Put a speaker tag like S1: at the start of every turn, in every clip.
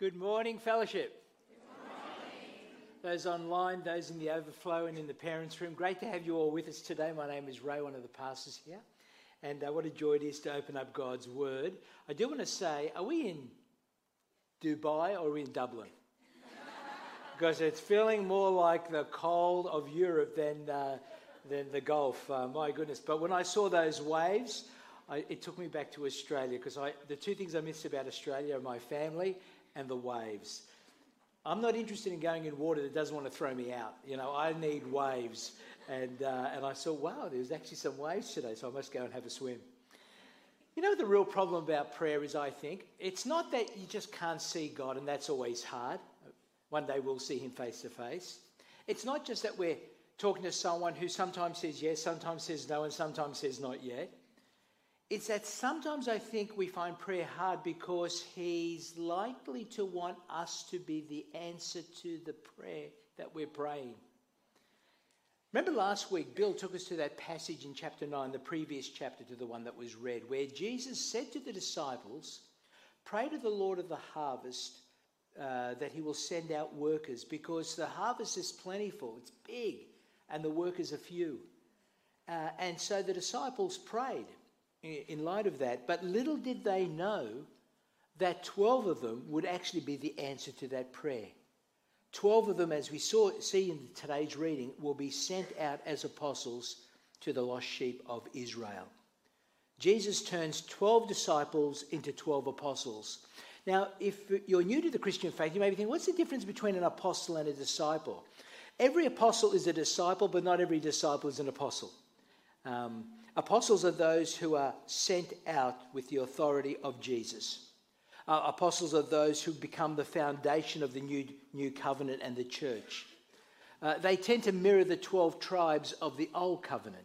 S1: Good morning, fellowship. Those online, those in the overflow, and in the parents' room, great to have you all with us today. My name is Ray, one of the pastors here, and uh, what a joy it is to open up God's Word. I do want to say, are we in Dubai or are we in Dublin? because it's feeling more like the cold of Europe than, uh, than the Gulf. Uh, my goodness. But when I saw those waves, I, it took me back to Australia because the two things I miss about Australia are my family and the waves. I'm not interested in going in water that doesn't want to throw me out. You know, I need waves. And, uh, and I saw, wow, there's actually some waves today, so I must go and have a swim. You know, the real problem about prayer is, I think, it's not that you just can't see God, and that's always hard. One day we'll see Him face to face. It's not just that we're talking to someone who sometimes says yes, sometimes says no, and sometimes says not yet. It's that sometimes I think we find prayer hard because He's likely to want us to be the answer to the prayer that we're praying. Remember last week, Bill took us to that passage in chapter 9, the previous chapter to the one that was read, where Jesus said to the disciples, Pray to the Lord of the harvest uh, that he will send out workers because the harvest is plentiful, it's big, and the workers are few. Uh, and so the disciples prayed in light of that. But little did they know that 12 of them would actually be the answer to that prayer. 12 of them, as we saw, see in today's reading, will be sent out as apostles to the lost sheep of Israel. Jesus turns 12 disciples into 12 apostles. Now, if you're new to the Christian faith, you may be thinking, what's the difference between an apostle and a disciple? Every apostle is a disciple, but not every disciple is an apostle. Um, Apostles are those who are sent out with the authority of Jesus. Uh, apostles are those who become the foundation of the new, new covenant and the church. Uh, they tend to mirror the 12 tribes of the old covenant.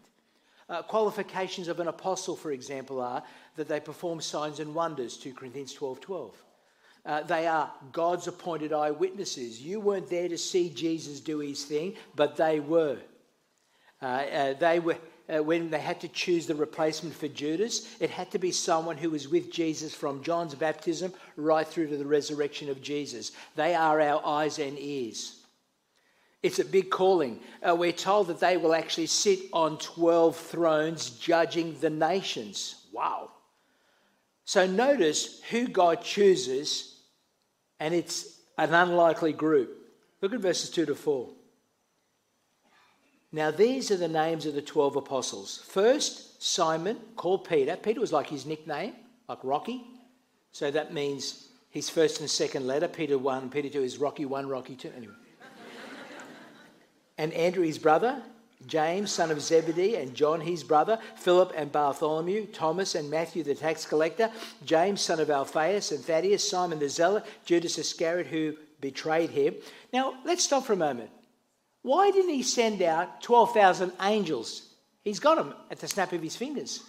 S1: Uh, qualifications of an apostle, for example, are that they perform signs and wonders, 2 Corinthians 12 12. Uh, they are God's appointed eyewitnesses. You weren't there to see Jesus do his thing, but they were. Uh, uh, they were uh, when they had to choose the replacement for Judas, it had to be someone who was with Jesus from John's baptism right through to the resurrection of Jesus. They are our eyes and ears. It's a big calling. Uh, we're told that they will actually sit on 12 thrones judging the nations. Wow. So notice who God chooses, and it's an unlikely group. Look at verses 2 to 4. Now, these are the names of the 12 apostles. First, Simon, called Peter. Peter was like his nickname, like Rocky. So that means his first and second letter. Peter 1, Peter 2 is Rocky 1, Rocky 2. Anyway. and Andrew, his brother. James, son of Zebedee, and John, his brother, Philip and Bartholomew, Thomas and Matthew, the tax collector, James, son of Alphaeus and Thaddeus, Simon the Zealot, Judas Iscariot, who betrayed him. Now, let's stop for a moment. Why didn't he send out 12,000 angels? He's got them at the snap of his fingers.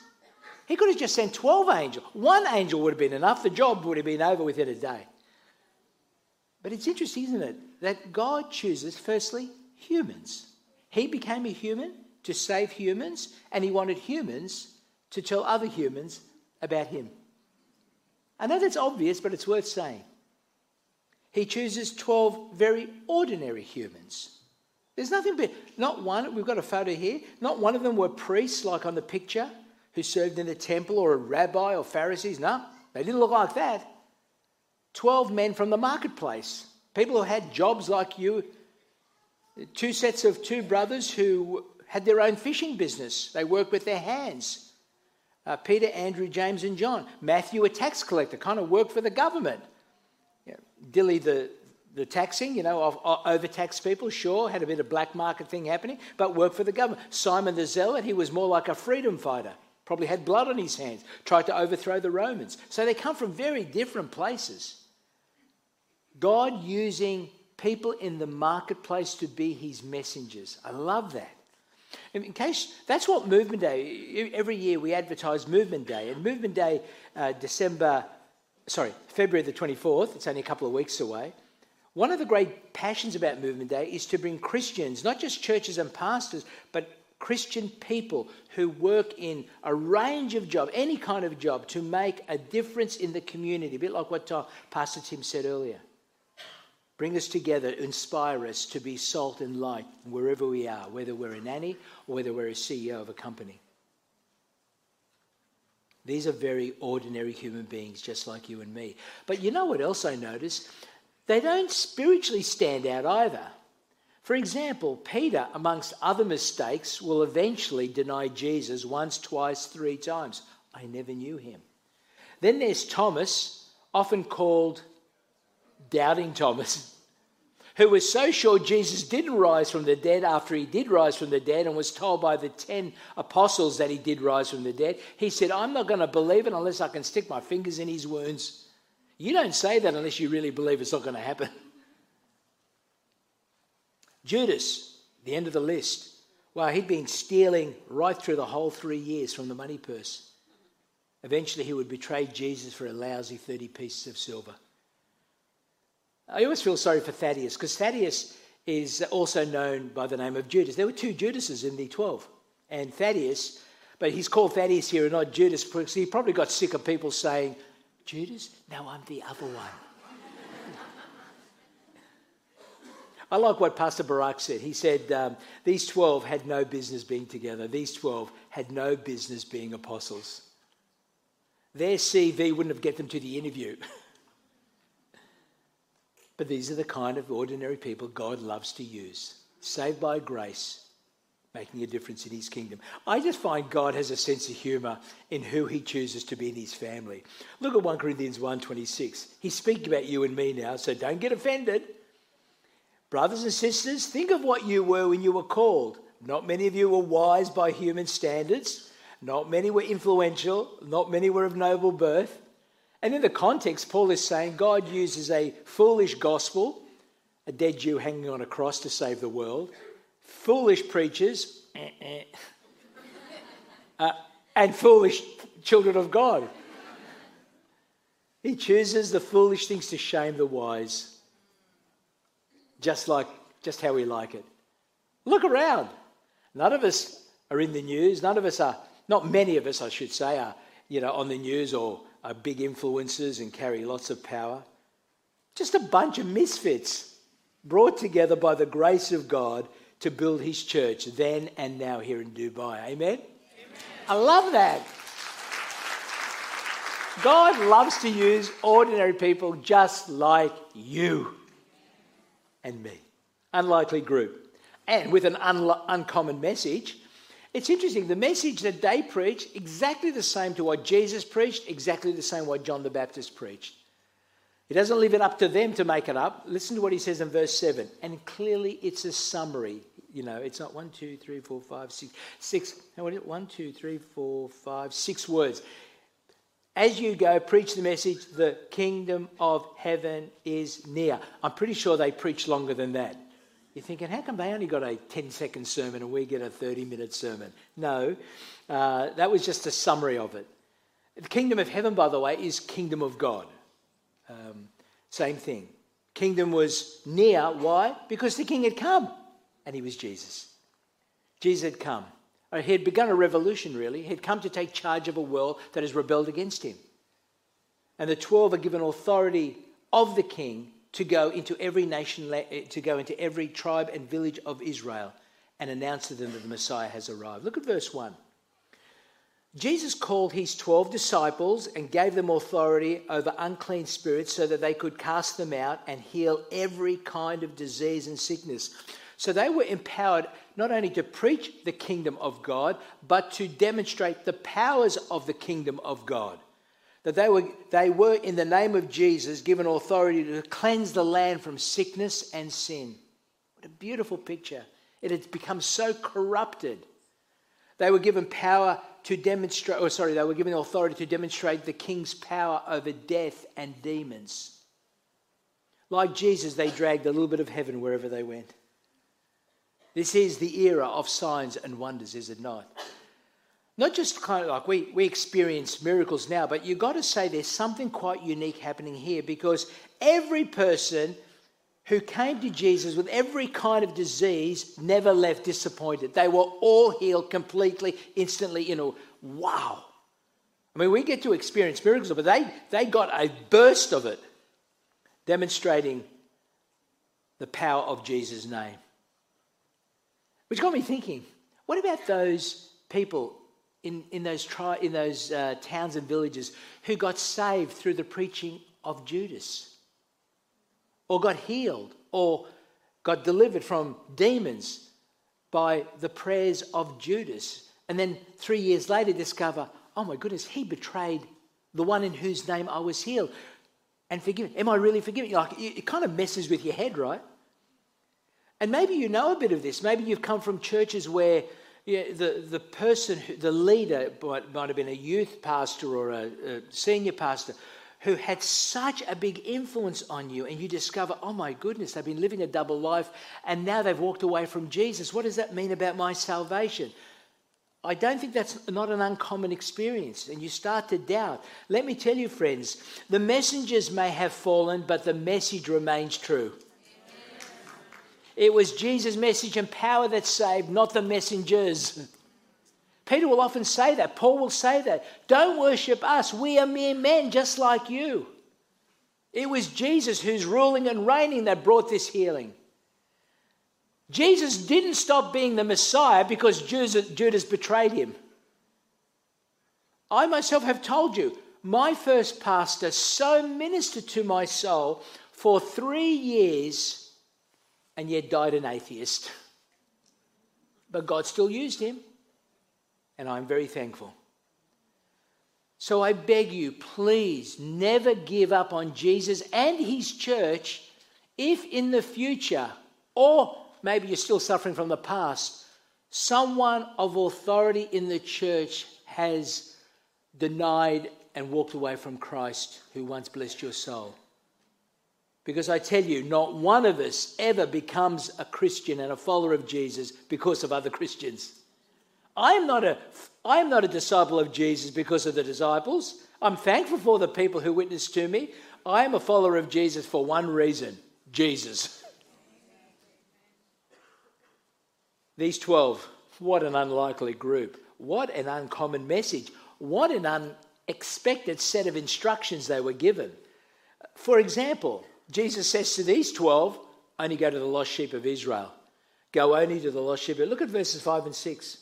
S1: He could have just sent 12 angels. One angel would have been enough. The job would have been over within a day. But it's interesting, isn't it? That God chooses, firstly, humans. He became a human to save humans, and he wanted humans to tell other humans about him. I know that's obvious, but it's worth saying. He chooses 12 very ordinary humans there's nothing but, not one, we've got a photo here, not one of them were priests like on the picture who served in the temple or a rabbi or Pharisees. No, they didn't look like that. 12 men from the marketplace, people who had jobs like you, two sets of two brothers who had their own fishing business. They worked with their hands. Uh, Peter, Andrew, James, and John. Matthew, a tax collector, kind of worked for the government. Dilly, the, the taxing, you know, of, of overtaxed people, sure, had a bit of black market thing happening, but worked for the government. Simon the Zealot, he was more like a freedom fighter, probably had blood on his hands, tried to overthrow the Romans. So they come from very different places. God using people in the marketplace to be his messengers. I love that. In case that's what Movement Day. Every year we advertise Movement Day, and Movement Day, uh, December, sorry, February the twenty fourth. It's only a couple of weeks away. One of the great passions about Movement Day is to bring Christians, not just churches and pastors, but Christian people who work in a range of jobs, any kind of job, to make a difference in the community, a bit like what Pastor Tim said earlier. Bring us together, inspire us to be salt and light wherever we are, whether we're a nanny or whether we're a CEO of a company. These are very ordinary human beings, just like you and me. But you know what else I notice? They don't spiritually stand out either. For example, Peter, amongst other mistakes, will eventually deny Jesus once, twice, three times. I never knew him. Then there's Thomas, often called Doubting Thomas, who was so sure Jesus didn't rise from the dead after he did rise from the dead and was told by the 10 apostles that he did rise from the dead. He said, I'm not going to believe it unless I can stick my fingers in his wounds. You don't say that unless you really believe it's not going to happen. Judas, the end of the list. Well, he'd been stealing right through the whole three years from the money purse. Eventually, he would betray Jesus for a lousy 30 pieces of silver. I always feel sorry for Thaddeus because Thaddeus is also known by the name of Judas. There were two Judases in the 12. And Thaddeus, but he's called Thaddeus here and not Judas because he probably got sick of people saying, Judas? No, I'm the other one. I like what Pastor Barak said. He said, um, These 12 had no business being together. These 12 had no business being apostles. Their CV wouldn't have get them to the interview. but these are the kind of ordinary people God loves to use, saved by grace, making a difference in his kingdom. I just find God has a sense of humor in who he chooses to be in his family. Look at 1 Corinthians 1:26. He's speaking about you and me now, so don't get offended. Brothers and sisters, think of what you were when you were called. Not many of you were wise by human standards. Not many were influential. Not many were of noble birth. And in the context, Paul is saying God uses a foolish gospel, a dead Jew hanging on a cross to save the world, foolish preachers, uh, and foolish children of God. He chooses the foolish things to shame the wise just like just how we like it. Look around. None of us are in the news. None of us are, not many of us, I should say, are you know on the news or are big influencers and carry lots of power. Just a bunch of misfits brought together by the grace of God to build his church then and now here in Dubai. Amen? Amen. I love that. God loves to use ordinary people just like you and me. Unlikely group. And with an un- uncommon message. It's interesting, the message that they preach, exactly the same to what Jesus preached, exactly the same what John the Baptist preached. He doesn't leave it up to them to make it up. Listen to what he says in verse 7. And clearly it's a summary. You know, it's not one, two, three, four, five, six, six. What is it? One, two, three, four, five, six words. As you go, preach the message the kingdom of heaven is near. I'm pretty sure they preach longer than that. You're thinking, how come they only got a 10 second sermon and we get a 30 minute sermon? No, uh, that was just a summary of it. The kingdom of heaven, by the way, is kingdom of God. Um, same thing. Kingdom was near. Why? Because the king had come and he was Jesus. Jesus had come. Uh, he had begun a revolution, really. He had come to take charge of a world that has rebelled against him. And the 12 are given authority of the king to go into every nation, eh, to go into every tribe and village of Israel and announce to them that the Messiah has arrived. Look at verse 1. Jesus called his 12 disciples and gave them authority over unclean spirits so that they could cast them out and heal every kind of disease and sickness. So they were empowered not only to preach the kingdom of God, but to demonstrate the powers of the kingdom of God. That they were, they were, in the name of Jesus, given authority to cleanse the land from sickness and sin. What a beautiful picture. It had become so corrupted. They were given power to demonstrate, or oh, sorry, they were given authority to demonstrate the king's power over death and demons. Like Jesus, they dragged a little bit of heaven wherever they went. This is the era of signs and wonders, is it not? Not just kind of like we, we experience miracles now, but you've got to say there's something quite unique happening here because every person who came to Jesus with every kind of disease never left disappointed. They were all healed completely, instantly, you know, wow. I mean, we get to experience miracles, but they, they got a burst of it, demonstrating the power of Jesus' name. Which got me thinking what about those people in, in those, tri- in those uh, towns and villages who got saved through the preaching of Judas? Or got healed? Or got delivered from demons by the prayers of Judas? And then three years later discover, oh my goodness, he betrayed the one in whose name I was healed and forgiven. Am I really forgiven? Like, it kind of messes with your head, right? And maybe you know a bit of this. Maybe you've come from churches where the, the person, who, the leader, might, might have been a youth pastor or a, a senior pastor, who had such a big influence on you, and you discover, oh my goodness, they've been living a double life, and now they've walked away from Jesus. What does that mean about my salvation? I don't think that's not an uncommon experience, and you start to doubt. Let me tell you, friends, the messengers may have fallen, but the message remains true. It was Jesus' message and power that saved, not the messengers. Peter will often say that. Paul will say that. Don't worship us. We are mere men just like you. It was Jesus who's ruling and reigning that brought this healing. Jesus didn't stop being the Messiah because Judas betrayed him. I myself have told you, my first pastor so ministered to my soul for three years and yet died an atheist. But God still used him, and I'm very thankful. So I beg you, please never give up on Jesus and his church if in the future or maybe you're still suffering from the past, someone of authority in the church has denied and walked away from Christ who once blessed your soul. Because I tell you, not one of us ever becomes a Christian and a follower of Jesus because of other Christians. I am not a, I am not a disciple of Jesus because of the disciples. I'm thankful for the people who witnessed to me. I am a follower of Jesus for one reason Jesus. These 12, what an unlikely group. What an uncommon message. What an unexpected set of instructions they were given. For example, Jesus says to these 12, only go to the lost sheep of Israel. Go only to the lost sheep. Look at verses 5 and 6.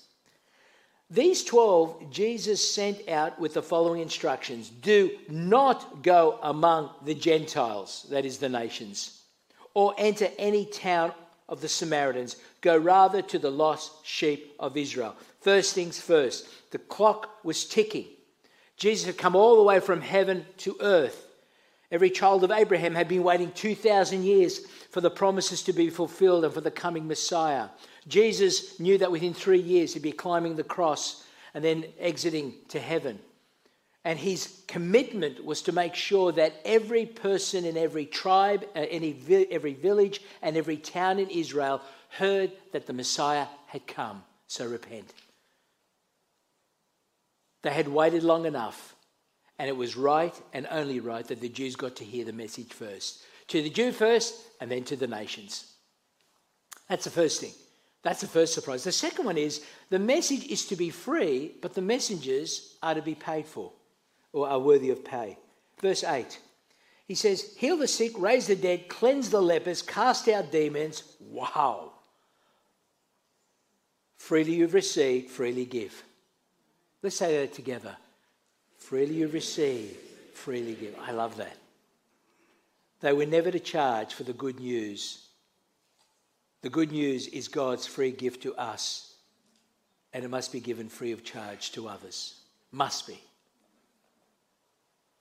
S1: These 12 Jesus sent out with the following instructions Do not go among the Gentiles, that is the nations, or enter any town of the Samaritans. Go rather to the lost sheep of Israel. First things first, the clock was ticking. Jesus had come all the way from heaven to earth. Every child of Abraham had been waiting 2,000 years for the promises to be fulfilled and for the coming Messiah. Jesus knew that within three years he'd be climbing the cross and then exiting to heaven. And his commitment was to make sure that every person in every tribe, uh, every village, and every town in Israel heard that the Messiah had come. So repent. They had waited long enough, and it was right and only right that the Jews got to hear the message first. To the Jew first, and then to the nations. That's the first thing. That's the first surprise. The second one is the message is to be free, but the messengers are to be paid for or are worthy of pay. Verse 8. He says, Heal the sick, raise the dead, cleanse the lepers, cast out demons. Wow. Freely you've received, freely give. Let's say that together. Freely you receive, freely give. I love that. They were never to charge for the good news. The good news is God's free gift to us, and it must be given free of charge to others. Must be.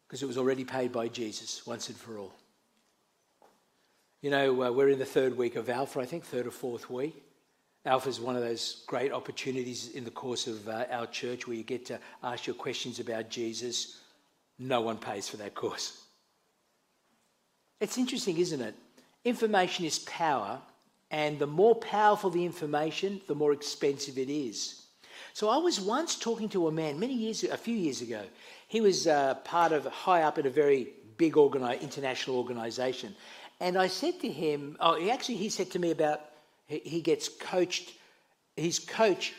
S1: Because it was already paid by Jesus once and for all. You know, uh, we're in the third week of Alpha, I think, third or fourth week. Alpha is one of those great opportunities in the course of uh, our church where you get to ask your questions about Jesus. No one pays for that course. It's interesting, isn't it? Information is power, and the more powerful the information, the more expensive it is. So I was once talking to a man many years, a few years ago. He was uh, part of high up in a very big organi- international organisation, and I said to him, oh, he actually he said to me about he gets coached, his coach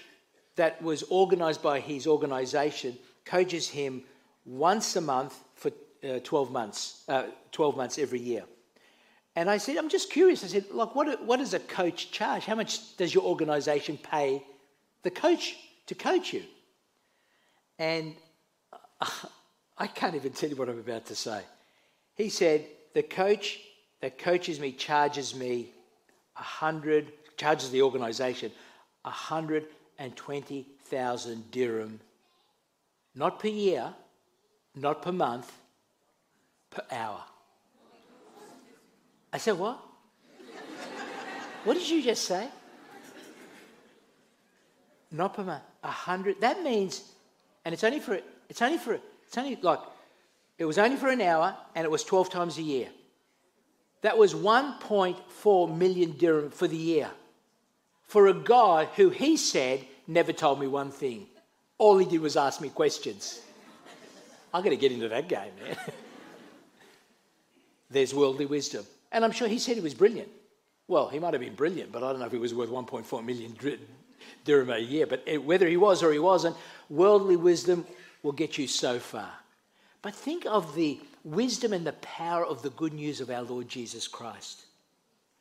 S1: that was organized by his organization coaches him once a month for uh, 12 months, uh, 12 months every year. And I said, I'm just curious. I said, like, what, what does a coach charge? How much does your organization pay the coach to coach you? And I can't even tell you what I'm about to say. He said, the coach that coaches me charges me a hundred, charges the twenty thousand dirham, not per year, not per month, per hour. I said, What? what did you just say? Not per month. A hundred. That means, and it's only for, it's only for, it's only like, it was only for an hour and it was 12 times a year. That was 1.4 million dirham for the year. For a guy who he said never told me one thing. All he did was ask me questions. I'm going to get into that game, man. There's worldly wisdom. And I'm sure he said he was brilliant. Well, he might have been brilliant, but I don't know if he was worth 1.4 million dirham a year. But whether he was or he wasn't, worldly wisdom will get you so far. But think of the wisdom and the power of the good news of our Lord Jesus Christ.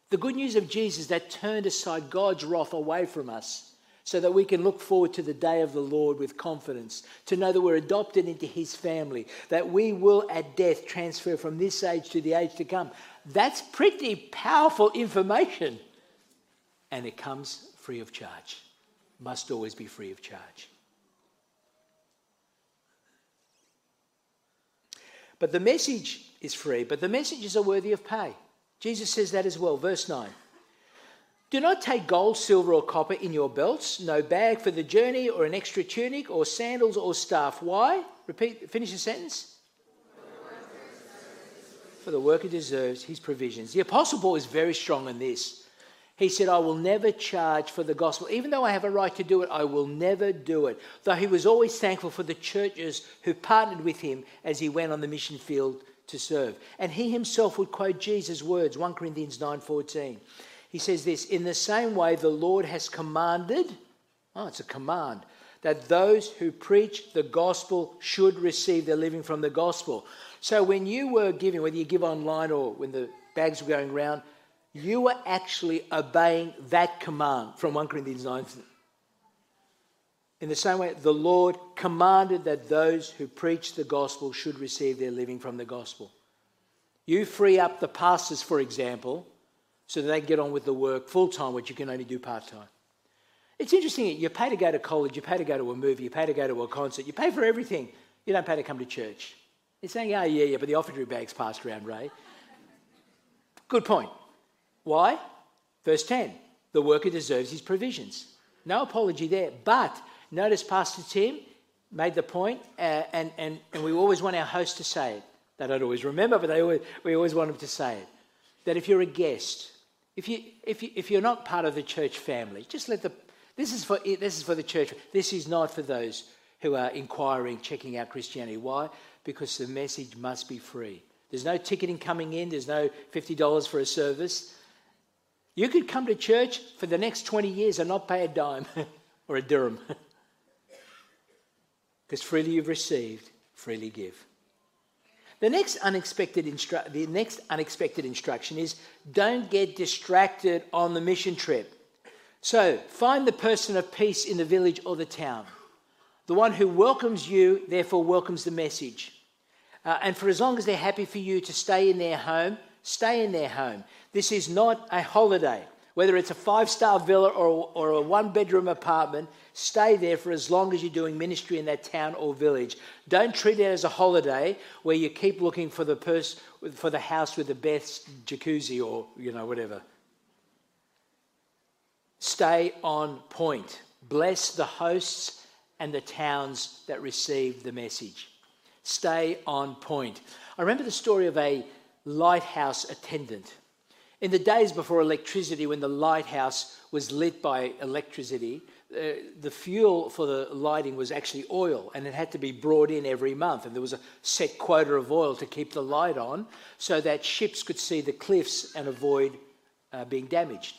S1: The good news of Jesus that turned aside God's wrath away from us so that we can look forward to the day of the Lord with confidence, to know that we're adopted into his family, that we will at death transfer from this age to the age to come. That's pretty powerful information. And it comes free of charge, must always be free of charge. But the message is free, but the messages are worthy of pay. Jesus says that as well. Verse 9. Do not take gold, silver, or copper in your belts, no bag for the journey, or an extra tunic, or sandals, or staff. Why? Repeat, finish the sentence. For the worker deserves his provisions. The Apostle Paul is very strong in this. He said, I will never charge for the gospel. Even though I have a right to do it, I will never do it. Though he was always thankful for the churches who partnered with him as he went on the mission field to serve. And he himself would quote Jesus' words, 1 Corinthians 9:14. He says this In the same way, the Lord has commanded, oh, it's a command, that those who preach the gospel should receive their living from the gospel. So when you were giving, whether you give online or when the bags were going around, you were actually obeying that command from 1 Corinthians 9. In the same way, the Lord commanded that those who preach the gospel should receive their living from the gospel. You free up the pastors, for example, so that they can get on with the work full time, which you can only do part time. It's interesting, you pay to go to college, you pay to go to a movie, you pay to go to a concert, you pay for everything. You don't pay to come to church. You're saying, oh, yeah, yeah, but the offertory bag's passed around, Ray. Good point. Why? Verse 10 the worker deserves his provisions. No apology there. But notice Pastor Tim made the point, uh, and, and, and we always want our host to say it. They don't always remember, but they always, we always want them to say it. That if you're a guest, if, you, if, you, if you're not part of the church family, just let the, this is, for, this is for the church. This is not for those who are inquiring, checking out Christianity. Why? Because the message must be free. There's no ticketing coming in, there's no $50 for a service. You could come to church for the next 20 years and not pay a dime or a dirham. Because freely you've received, freely give. The next unexpected instru- the next unexpected instruction is don't get distracted on the mission trip. So, find the person of peace in the village or the town. The one who welcomes you, therefore, welcomes the message. Uh, and for as long as they're happy for you to stay in their home, stay in their home. This is not a holiday. Whether it's a five star villa or, or a one bedroom apartment, stay there for as long as you're doing ministry in that town or village. Don't treat it as a holiday where you keep looking for the pers- for the house with the best jacuzzi or you know whatever. Stay on point. Bless the hosts and the towns that receive the message. Stay on point. I remember the story of a lighthouse attendant. In the days before electricity, when the lighthouse was lit by electricity, uh, the fuel for the lighting was actually oil and it had to be brought in every month. And there was a set quota of oil to keep the light on so that ships could see the cliffs and avoid uh, being damaged.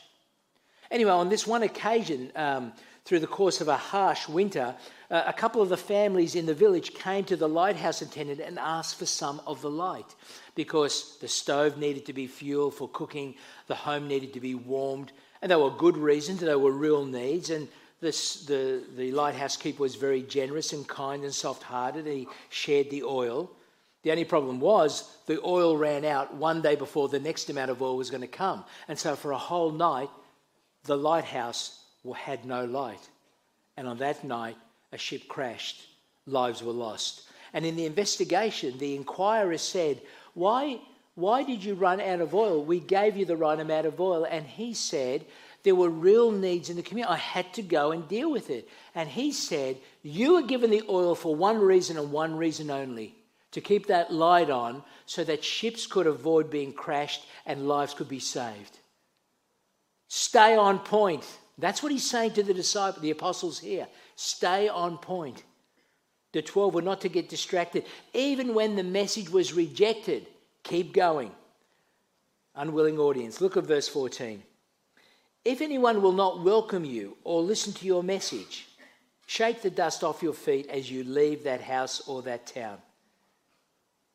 S1: Anyway, on this one occasion, um, through the course of a harsh winter, uh, a couple of the families in the village came to the lighthouse attendant and asked for some of the light because the stove needed to be fuel for cooking, the home needed to be warmed, and they were good reasons, they were real needs. And this, the, the lighthouse keeper was very generous and kind and soft hearted, he shared the oil. The only problem was the oil ran out one day before the next amount of oil was going to come. And so for a whole night, the lighthouse had no light. And on that night, a ship crashed, lives were lost. And in the investigation, the inquirer said, Why, why did you run out of oil? We gave you the right amount of oil. And he said, There were real needs in the community. I had to go and deal with it. And he said, You were given the oil for one reason and one reason only to keep that light on so that ships could avoid being crashed and lives could be saved. Stay on point. That's what he's saying to the disciples, the apostles here. Stay on point. The 12 were not to get distracted. Even when the message was rejected, keep going. Unwilling audience. Look at verse 14. If anyone will not welcome you or listen to your message, shake the dust off your feet as you leave that house or that town.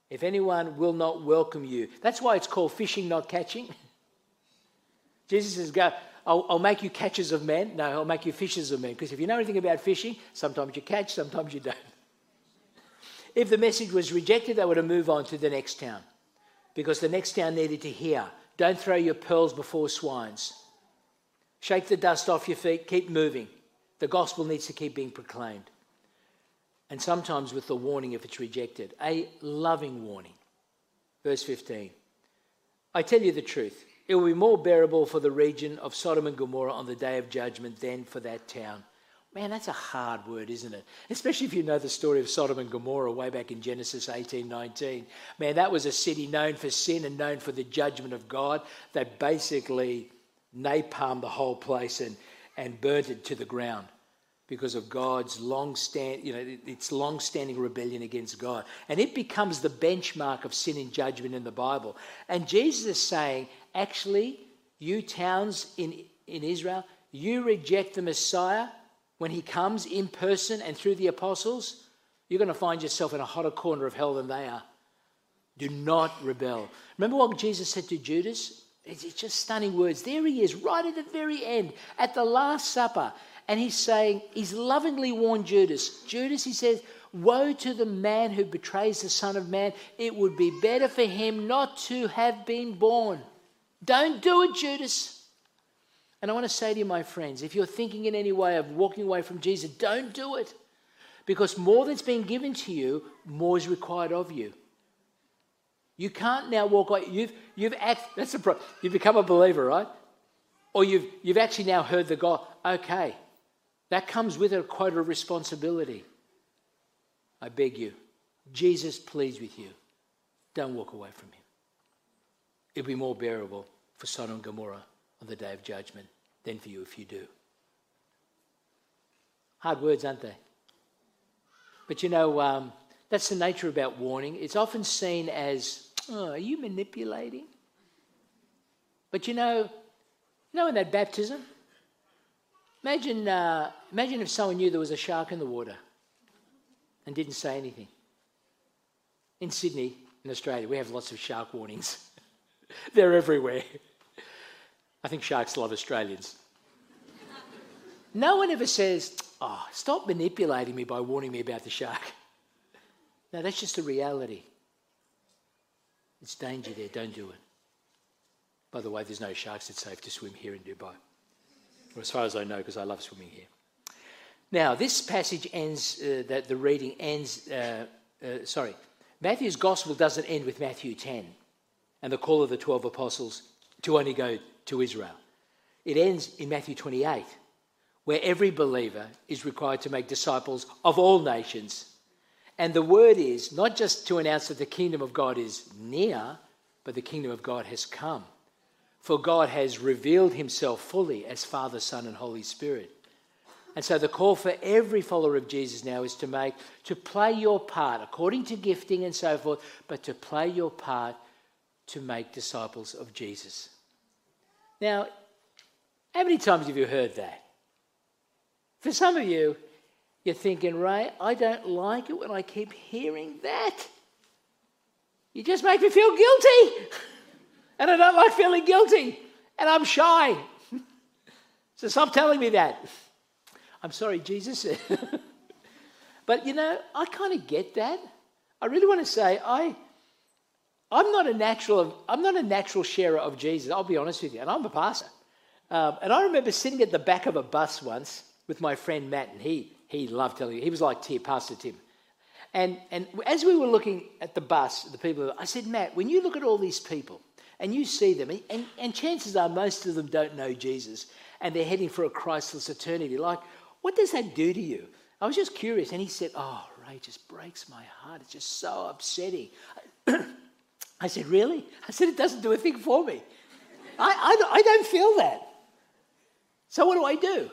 S1: If anyone will not welcome you, that's why it's called fishing, not catching. Jesus says, Go, I'll, I'll, make you catchers of men. No, I'll make you fishers of men. Because if you know anything about fishing, sometimes you catch, sometimes you don't. If the message was rejected, they were to move on to the next town. Because the next town needed to hear don't throw your pearls before swines. Shake the dust off your feet, keep moving. The gospel needs to keep being proclaimed. And sometimes with the warning if it's rejected, a loving warning. Verse 15 I tell you the truth. It will be more bearable for the region of Sodom and Gomorrah on the day of judgment than for that town. Man, that's a hard word, isn't it? Especially if you know the story of Sodom and Gomorrah way back in Genesis 18 19. Man, that was a city known for sin and known for the judgment of God. They basically napalmed the whole place and, and burnt it to the ground because of God's long stand, you know, its long-standing rebellion against God. And it becomes the benchmark of sin and judgment in the Bible. And Jesus is saying, actually, you towns in, in Israel, you reject the Messiah when he comes in person and through the apostles, you're going to find yourself in a hotter corner of hell than they are. Do not rebel. Remember what Jesus said to Judas? It's just stunning words. There he is, right at the very end, at the Last Supper. And he's saying, he's lovingly warned Judas. Judas, he says, Woe to the man who betrays the Son of Man. It would be better for him not to have been born. Don't do it, Judas. And I want to say to you, my friends, if you're thinking in any way of walking away from Jesus, don't do it. Because more that's been given to you, more is required of you. You can't now walk away. You've, you've act, that's the problem. You've become a believer, right? Or you've, you've actually now heard the God. Okay, that comes with a quota of responsibility. I beg you, Jesus pleads with you. Don't walk away from him. It'll be more bearable for Sodom and Gomorrah on the day of judgment than for you if you do. Hard words, aren't they? But you know, um, that's the nature about warning. It's often seen as, oh, are you manipulating? But you know, you know in that baptism? Imagine, uh, imagine if someone knew there was a shark in the water and didn't say anything. In Sydney, in Australia, we have lots of shark warnings. They're everywhere. I think sharks love Australians. no one ever says, Oh, stop manipulating me by warning me about the shark. No, that's just a reality. It's danger there, don't do it. By the way, there's no sharks, it's safe to swim here in Dubai. Or as far as I know, because I love swimming here. Now, this passage ends, uh, that the reading ends, uh, uh, sorry, Matthew's gospel doesn't end with Matthew 10 and the call of the 12 apostles to only go to Israel. It ends in Matthew 28, where every believer is required to make disciples of all nations. And the word is not just to announce that the kingdom of God is near, but the kingdom of God has come. For God has revealed himself fully as Father, Son, and Holy Spirit. And so the call for every follower of Jesus now is to make, to play your part according to gifting and so forth, but to play your part to make disciples of Jesus. Now, how many times have you heard that? For some of you, you're thinking, Ray, I don't like it when I keep hearing that. You just make me feel guilty. and I don't like feeling guilty. And I'm shy. so stop telling me that. I'm sorry, Jesus. but you know, I kind of get that. I really want to say I I'm not a natural I'm not a natural sharer of Jesus. I'll be honest with you, and I'm a pastor. Um, and I remember sitting at the back of a bus once with my friend Matt, and he he loved telling. He was like Tim, Pastor Tim. And, and as we were looking at the bus, the people, I said, Matt, when you look at all these people and you see them, and, and chances are most of them don't know Jesus and they're heading for a Christless eternity, like, what does that do to you? I was just curious. And he said, Oh, Ray, it just breaks my heart. It's just so upsetting. I said, Really? I said, It doesn't do a thing for me. I, I, I don't feel that. So what do I do?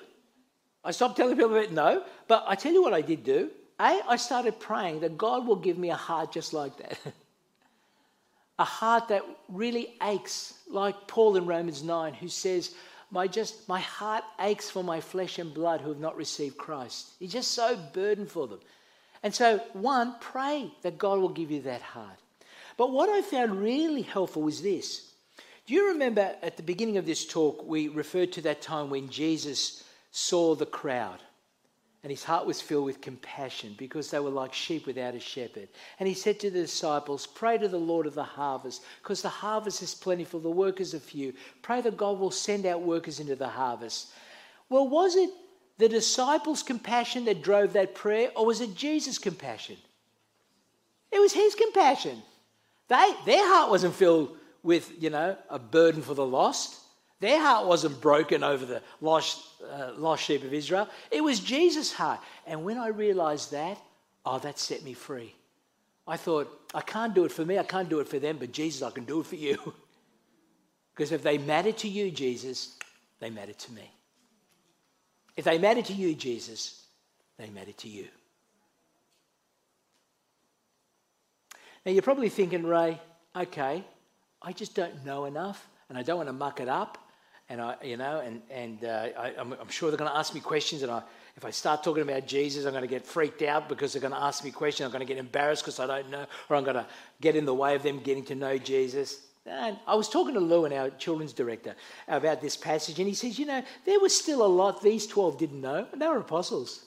S1: I stopped telling people about no, but I tell you what I did do. A, I started praying that God will give me a heart just like that. a heart that really aches, like Paul in Romans 9, who says, my just my heart aches for my flesh and blood who have not received Christ. He's just so burdened for them. And so, one, pray that God will give you that heart. But what I found really helpful was this. Do you remember at the beginning of this talk, we referred to that time when Jesus saw the crowd? And his heart was filled with compassion because they were like sheep without a shepherd. And he said to the disciples, Pray to the Lord of the harvest, because the harvest is plentiful, the workers are few. Pray that God will send out workers into the harvest. Well, was it the disciples' compassion that drove that prayer, or was it Jesus' compassion? It was his compassion. They, their heart wasn't filled with, you know, a burden for the lost. Their heart wasn't broken over the lost, uh, lost sheep of Israel. It was Jesus' heart. And when I realized that, oh, that set me free. I thought, I can't do it for me, I can't do it for them, but Jesus, I can do it for you. because if they matter to you, Jesus, they matter to me. If they matter to you, Jesus, they matter to you. Now you're probably thinking, Ray, okay, I just don't know enough and I don't want to muck it up and I, you know, and and uh, I, am sure they're going to ask me questions, and I, if I start talking about Jesus, I'm going to get freaked out because they're going to ask me questions. I'm going to get embarrassed because I don't know, or I'm going to get in the way of them getting to know Jesus. And I was talking to Lewin, our children's director, about this passage, and he says, you know, there was still a lot these 12 didn't know, and they were apostles.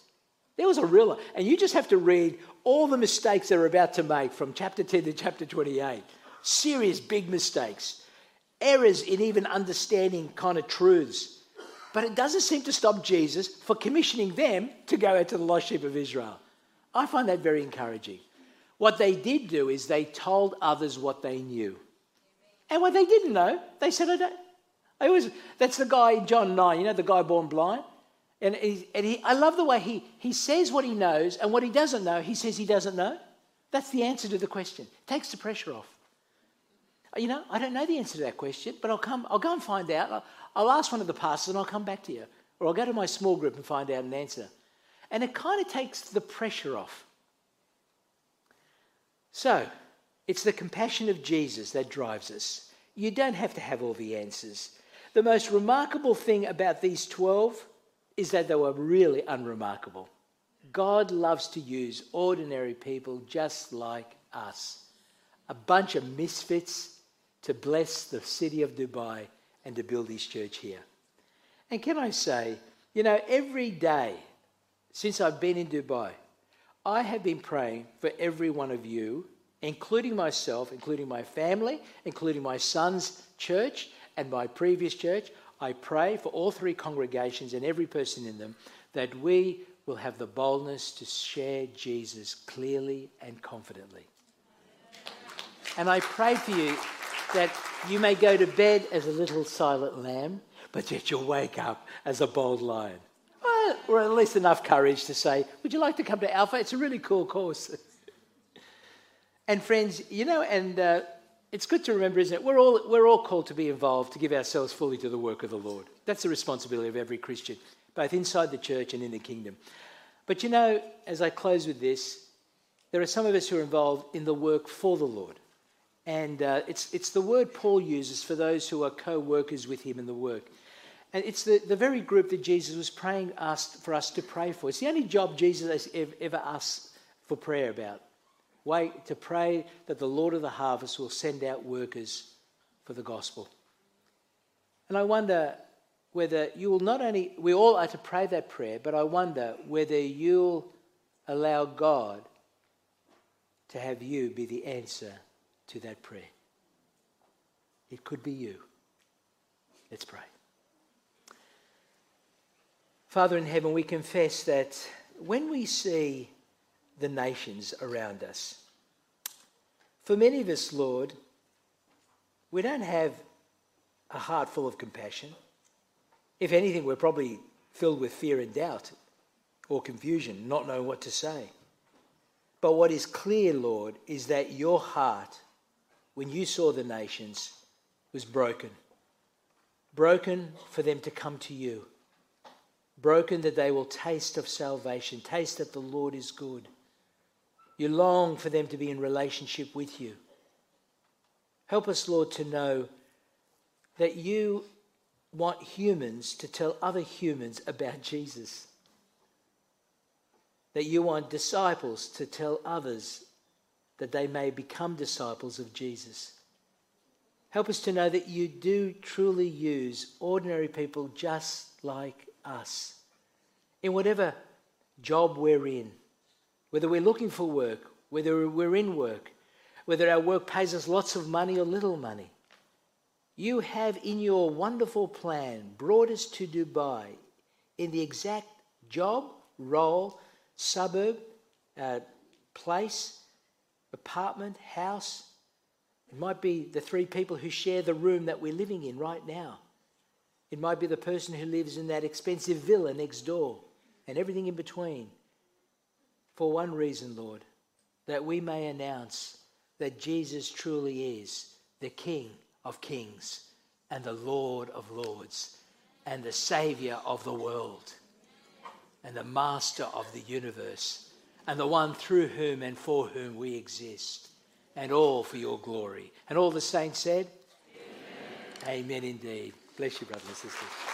S1: There was a real, and you just have to read all the mistakes they're about to make from chapter 10 to chapter 28. Serious big mistakes errors in even understanding kind of truths. But it doesn't seem to stop Jesus for commissioning them to go out to the lost sheep of Israel. I find that very encouraging. What they did do is they told others what they knew. And what they didn't know, they said, I don't. I was, that's the guy in John 9, you know, the guy born blind. And, he, and he, I love the way he, he says what he knows, and what he doesn't know, he says he doesn't know. That's the answer to the question. Takes the pressure off. You know, I don't know the answer to that question, but I'll come, I'll go and find out. I'll, I'll ask one of the pastors and I'll come back to you. Or I'll go to my small group and find out an answer. And it kind of takes the pressure off. So, it's the compassion of Jesus that drives us. You don't have to have all the answers. The most remarkable thing about these 12 is that they were really unremarkable. God loves to use ordinary people just like us. A bunch of misfits to bless the city of Dubai and to build his church here. And can I say, you know, every day since I've been in Dubai, I have been praying for every one of you, including myself, including my family, including my son's church and my previous church. I pray for all three congregations and every person in them that we will have the boldness to share Jesus clearly and confidently. And I pray for you that you may go to bed as a little silent lamb, but yet you'll wake up as a bold lion. or at least enough courage to say, Would you like to come to Alpha? It's a really cool course. and friends, you know, and uh, it's good to remember, isn't it? We're all, we're all called to be involved, to give ourselves fully to the work of the Lord. That's the responsibility of every Christian, both inside the church and in the kingdom. But you know, as I close with this, there are some of us who are involved in the work for the Lord. And uh, it's, it's the word Paul uses for those who are co workers with him in the work. And it's the, the very group that Jesus was praying asked for us to pray for. It's the only job Jesus has ever asked for prayer about. Wait to pray that the Lord of the harvest will send out workers for the gospel. And I wonder whether you will not only, we all are to pray that prayer, but I wonder whether you'll allow God to have you be the answer to that prayer. It could be you. Let's pray. Father in heaven, we confess that when we see the nations around us, for many of us, Lord, we don't have a heart full of compassion. If anything, we're probably filled with fear and doubt or confusion, not knowing what to say. But what is clear, Lord, is that your heart, when you saw the nations, was broken. Broken for them to come to you broken that they will taste of salvation, taste that the Lord is good. You long for them to be in relationship with you. Help us, Lord, to know that you want humans to tell other humans about Jesus. That you want disciples to tell others that they may become disciples of Jesus. Help us to know that you do truly use ordinary people just like us in whatever job we're in, whether we're looking for work, whether we're in work, whether our work pays us lots of money or little money. You have in your wonderful plan brought us to Dubai in the exact job, role, suburb, uh, place, apartment, house. It might be the three people who share the room that we're living in right now. It might be the person who lives in that expensive villa next door and everything in between. For one reason, Lord, that we may announce that Jesus truly is the King of kings and the Lord of lords and the Saviour of the world and the Master of the universe and the one through whom and for whom we exist and all for your glory. And all the saints said, Amen, Amen indeed. Bless you, brothers and sisters.